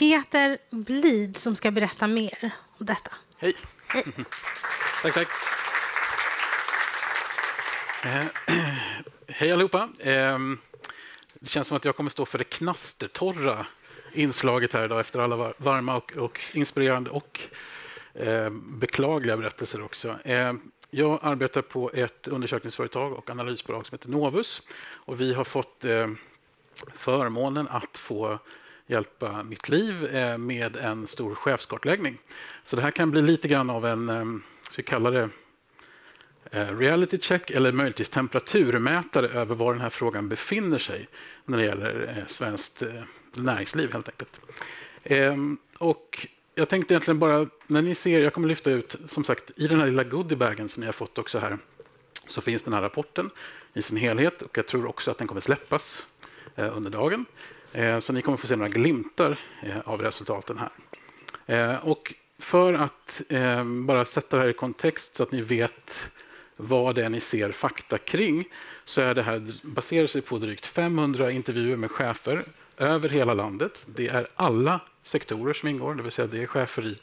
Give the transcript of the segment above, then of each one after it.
Peter Blid som ska berätta mer om detta. Hej. Hej. tack, tack. Eh, hej allihopa. Eh, det känns som att jag kommer stå för det knastertorra inslaget här idag efter alla varma och, och inspirerande och eh, beklagliga berättelser också. Eh, jag arbetar på ett undersökningsföretag och analysbolag som heter Novus. Och vi har fått eh, förmånen att få hjälpa mitt liv eh, med en stor chefskartläggning. Så det här kan bli lite grann av en, så ska vi kalla det, eh, reality check eller möjligtvis temperaturmätare över var den här frågan befinner sig när det gäller svenskt näringsliv helt enkelt. Ehm, och jag tänkte egentligen bara, när ni ser, jag kommer lyfta ut, som sagt, i den här lilla goodiebagen som ni har fått också här, så finns den här rapporten i sin helhet och jag tror också att den kommer släppas under dagen. Eh, så ni kommer få se några glimtar eh, av resultaten här. Eh, och för att bara sätta det här i kontext så att ni vet vad det är ni ser fakta kring så är det här baserar sig på drygt 500 intervjuer med chefer över hela landet. Det är alla sektorer som ingår, det vill säga det är chefer i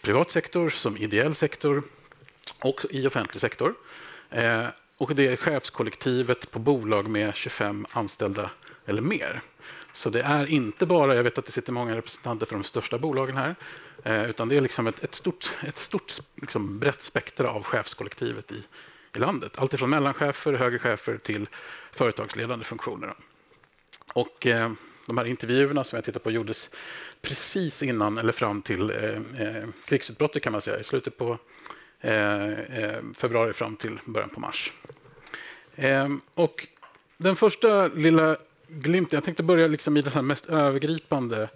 privat sektor, som ideell sektor och i offentlig sektor. och det är chefskollektivet på bolag med 25 anställda eller mer. Så det är inte bara, jag vet att det sitter många representanter för de största bolagen här, eh, utan det är liksom ett, ett stort, ett stort liksom brett spektra av chefskollektivet i, i landet. Allt ifrån mellanchefer, högre chefer till företagsledande funktioner. Och eh, de här intervjuerna som jag tittar på gjordes precis innan eller fram till eh, eh krigsutbrottet kan man säga, i slutet på eh, eh, februari fram till början på mars. Eh, och den första lilla glimten. Jag tänkte börja liksom i den här mest övergripande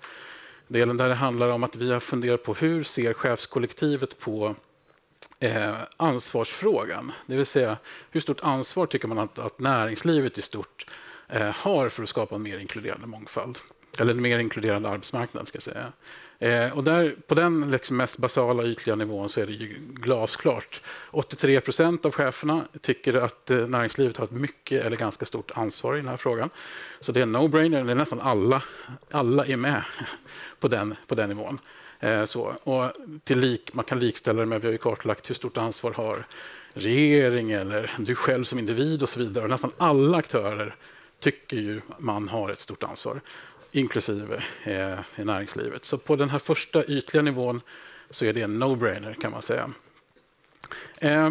delen där det handlar om att vi har funderat på hur ser chefskollektivet på eh, ansvarsfrågan? Det vill säga, hur stort ansvar tycker man att, att näringslivet i stort eh, har för att skapa en mer inkluderande mångfald? Eller en mer inkluderande arbetsmarknad, ska jag säga. Eh, och där, på den liksom mest basala ytliga nivån så är det ju glasklart. 83 procent av cheferna tycker att eh, näringslivet har ett mycket eller ganska stort ansvar i den här frågan. Så det är en no-brainer, det är nästan alla, alla är med på den, på den nivån. Eh, så, och till lik, man kan likställa det med, vi har ju kartlagt hur stort ansvar har regering eller du själv som individ och så vidare. Och nästan alla aktörer tycker ju man har ett stort ansvar inklusive eh, i näringslivet. Så på den här första ytliga nivån så är det en no-brainer kan man säga. Eh,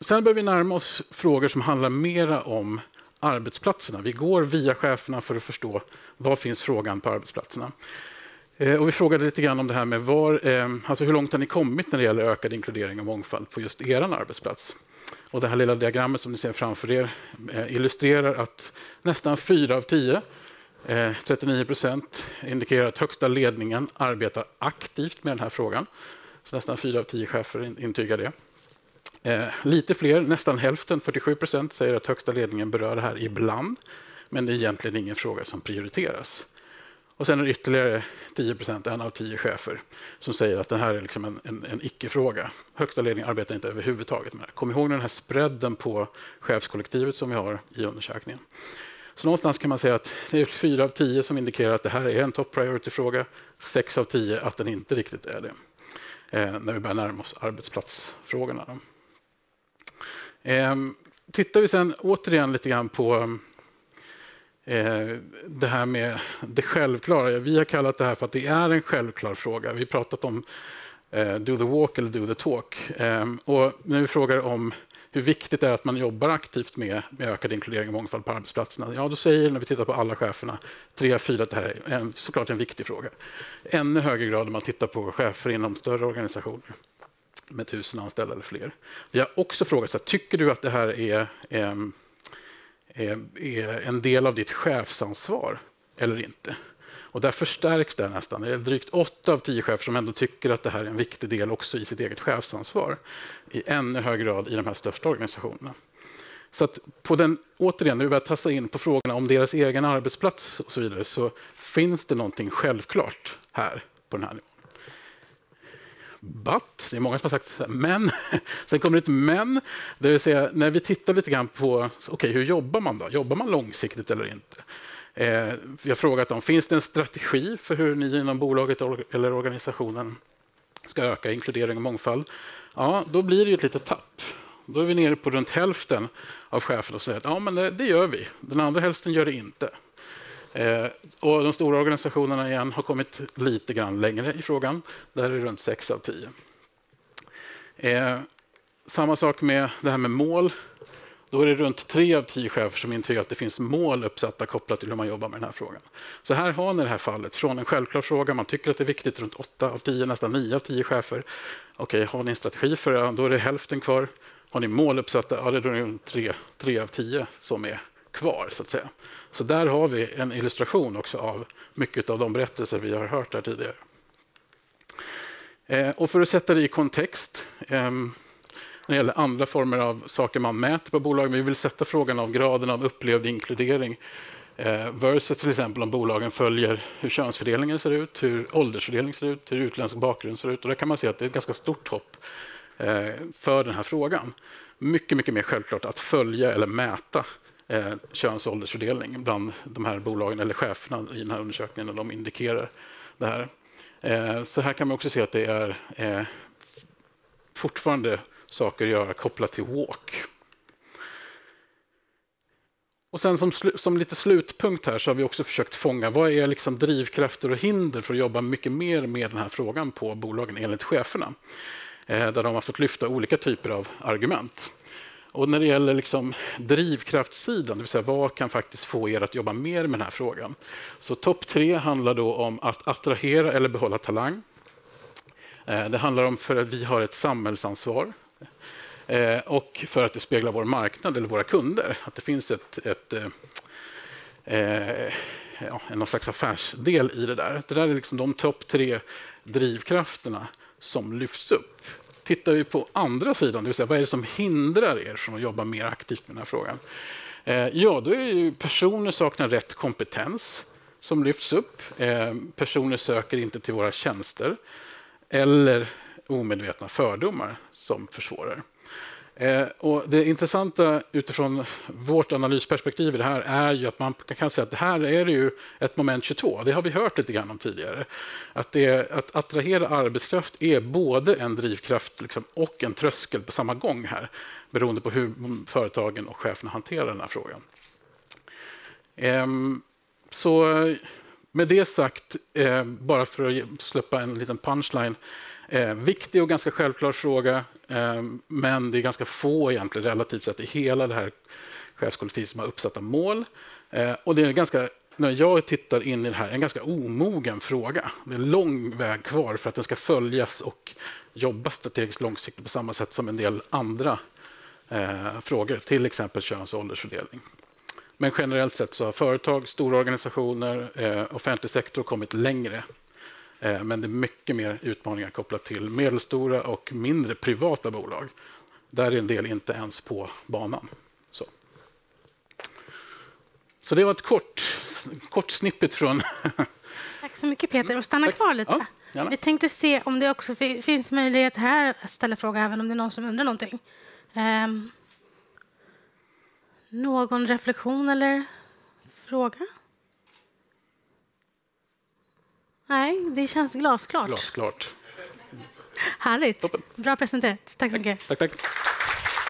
sen börjar vi närma oss frågor som handlar mera om arbetsplatserna. Vi går via cheferna för att förstå vad finns frågan på arbetsplatserna. Eh, och vi frågade lite grann om det här med var, eh, alltså hur långt har ni kommit när det gäller ökad inkludering och mångfald på just er arbetsplats? Och det här lilla diagrammet som ni ser framför er eh, illustrerar att nästan fyra av tio Eh, 39 procent indikerar att högsta ledningen arbetar aktivt med den här frågan. Så nästan fyra av tio chefer intygar det. Eh, lite fler, nästan hälften, 47 procent, säger att högsta ledningen berör det här ibland. Men det är egentligen ingen fråga som prioriteras. Och sen är det ytterligare 10 procent, en av tio chefer, som säger att det här är liksom en, en, en icke-fråga. Högsta ledningen arbetar inte överhuvudtaget med det. Kom ihåg den här spreaden på chefskollektivet som vi har i undersökningen. Så någonstans kan man säga att det är fyra av tio som indikerar att det här är en top priority-fråga. Sex av tio att den inte riktigt är det. Eh, när vi börjar närma oss arbetsplatsfrågorna. Eh, tittar vi sen återigen lite grann på eh, det här med det självklara. Vi har kallat det här för att det är en självklar fråga. Vi har pratat om eh, do the walk eller do the talk. Eh, och när vi frågar om hur viktigt det är att man jobbar aktivt med, med ökad inkludering och mångfald på arbetsplatserna. Ja, då säger, när vi tittar på alla cheferna, tre av fyra att det här är en, såklart en viktig fråga. Ännu högre grad om man tittar på chefer inom större organisationer med tusen anställda eller fler. Vi har också frågat, så här, tycker du att det här är, är, är en del av ditt chefsansvar eller inte? Och där förstärks det nästan. Det är drygt åtta av tio chefer som ändå tycker att det här är en viktig del också i sitt eget chefsansvar. I ännu högre grad i de här största organisationerna. Så att på den, återigen, när vi börjar tassa in på frågorna om deras egen arbetsplats och så vidare, så finns det någonting självklart här på den här nivån. But, det är många som har sagt men. Sen kommer det ett men, det vill säga när vi tittar lite grann på okay, hur jobbar man då? Jobbar man långsiktigt eller inte? Eh, vi har frågat dem, finns det en strategi för hur ni inom bolaget eller organisationen ska öka inkludering och mångfald? Ja, då blir det ett litet tapp. Då är vi nere på runt hälften av cheferna som säger att ja, men det, det gör vi. Den andra hälften gör det inte. Eh, och de stora organisationerna igen har kommit lite grann längre i frågan. Där är det runt 6 av 10. Eh, samma sak med det här med mål. Då är det runt tre av tio chefer som intygar att det finns mål uppsatta kopplat till hur man jobbar med den här frågan. Så här har ni det här fallet från en självklar fråga, man tycker att det är viktigt, runt åtta av tio, nästan nio av tio chefer. Okej, har ni en strategi för det? Då är det hälften kvar. Har ni mål uppsatta? Ja, det är runt tre, tre av tio som är kvar, så att säga. Så där har vi en illustration också av mycket av de berättelser vi har hört här tidigare. Eh, och för att sätta det i kontext, eh, när det gäller andra former av saker man mäter på bolagen. vi vill sätta frågan om graden av upplevd inkludering eh, versus till exempel om bolagen följer hur könsfördelningen ser ut, hur åldersfördelningen ser ut, hur utländsk bakgrund ser ut. Och där kan man se att det är ett ganska stort hopp eh, för den här frågan. Mycket, mycket mer självklart att följa eller mäta eh, köns och åldersfördelning bland de här bolagen eller cheferna i den här undersökningen när de indikerar det här. Eh, så här kan man också se att det är eh, fortfarande saker att göra kopplat till walk. Och sen som, som lite slutpunkt här så har vi också försökt fånga vad är liksom drivkrafter och hinder för att jobba mycket mer med den här frågan på bolagen enligt cheferna. Eh, där de har fått lyfta olika typer av argument. Och när det gäller liksom drivkraftssidan, det vill säga vad kan faktiskt få er att jobba mer med den här frågan? Så topp tre handlar då om att attrahera eller behålla talang. Eh, det handlar om för att vi har ett samhällsansvar Eh, och för att det speglar vår marknad eller våra kunder. Att det finns ett, ett eh, eh ja, någon slags affärsdel i det där. Det där är liksom de topp tre drivkrafterna som lyfts upp. Tittar vi på andra sidan, det vill säga vad är det som hindrar er från att jobba mer aktivt med den här frågan? Eh, ja, då är det ju personer saknar rätt kompetens som lyfts upp. Eh, personer söker inte till våra tjänster eller omedvetna fördomar som försvårar. Eh, och det intressanta utifrån vårt analysperspektiv i det här är ju att man kan säga att det här är ju ett moment 22. Det har vi hört lite grann om tidigare. Att, det, att attrahera arbetskraft är både en drivkraft liksom, och en tröskel på samma gång här beroende på hur företagen och cheferna hanterar den här frågan. Ehm, eh, så med det sagt, eh, bara för att släppa en liten punchline Eh, viktig och ganska självklar fråga, eh, men det är ganska få egentligen relativt sett i hela det här chefskollektivet som har uppsatta mål. Eh, och det är ganska, när jag tittar in i det här, en ganska omogen fråga. Det är en lång väg kvar för att den ska följas och jobba strategiskt långsiktigt på samma sätt som en del andra eh, frågor, till exempel köns och åldersfördelning. Men generellt sett så har företag, stora organisationer, eh, offentlig sektor kommit längre men det är mycket mer utmaningar kopplat till medelstora och mindre privata bolag. Där är en del inte ens på banan. Så, så det var ett kort, kort snippet från... Tack så mycket Peter. Och stanna Tack. kvar lite. Ja, Vi tänkte se om det också finns möjlighet här att ställa fråga även om det är någon som undrar någonting. Um, någon reflektion eller fråga? Nej, det känns glasklart. Glasklart. Härligt. Toppen. Bra presenterat. Tack så mycket. Tack, tack.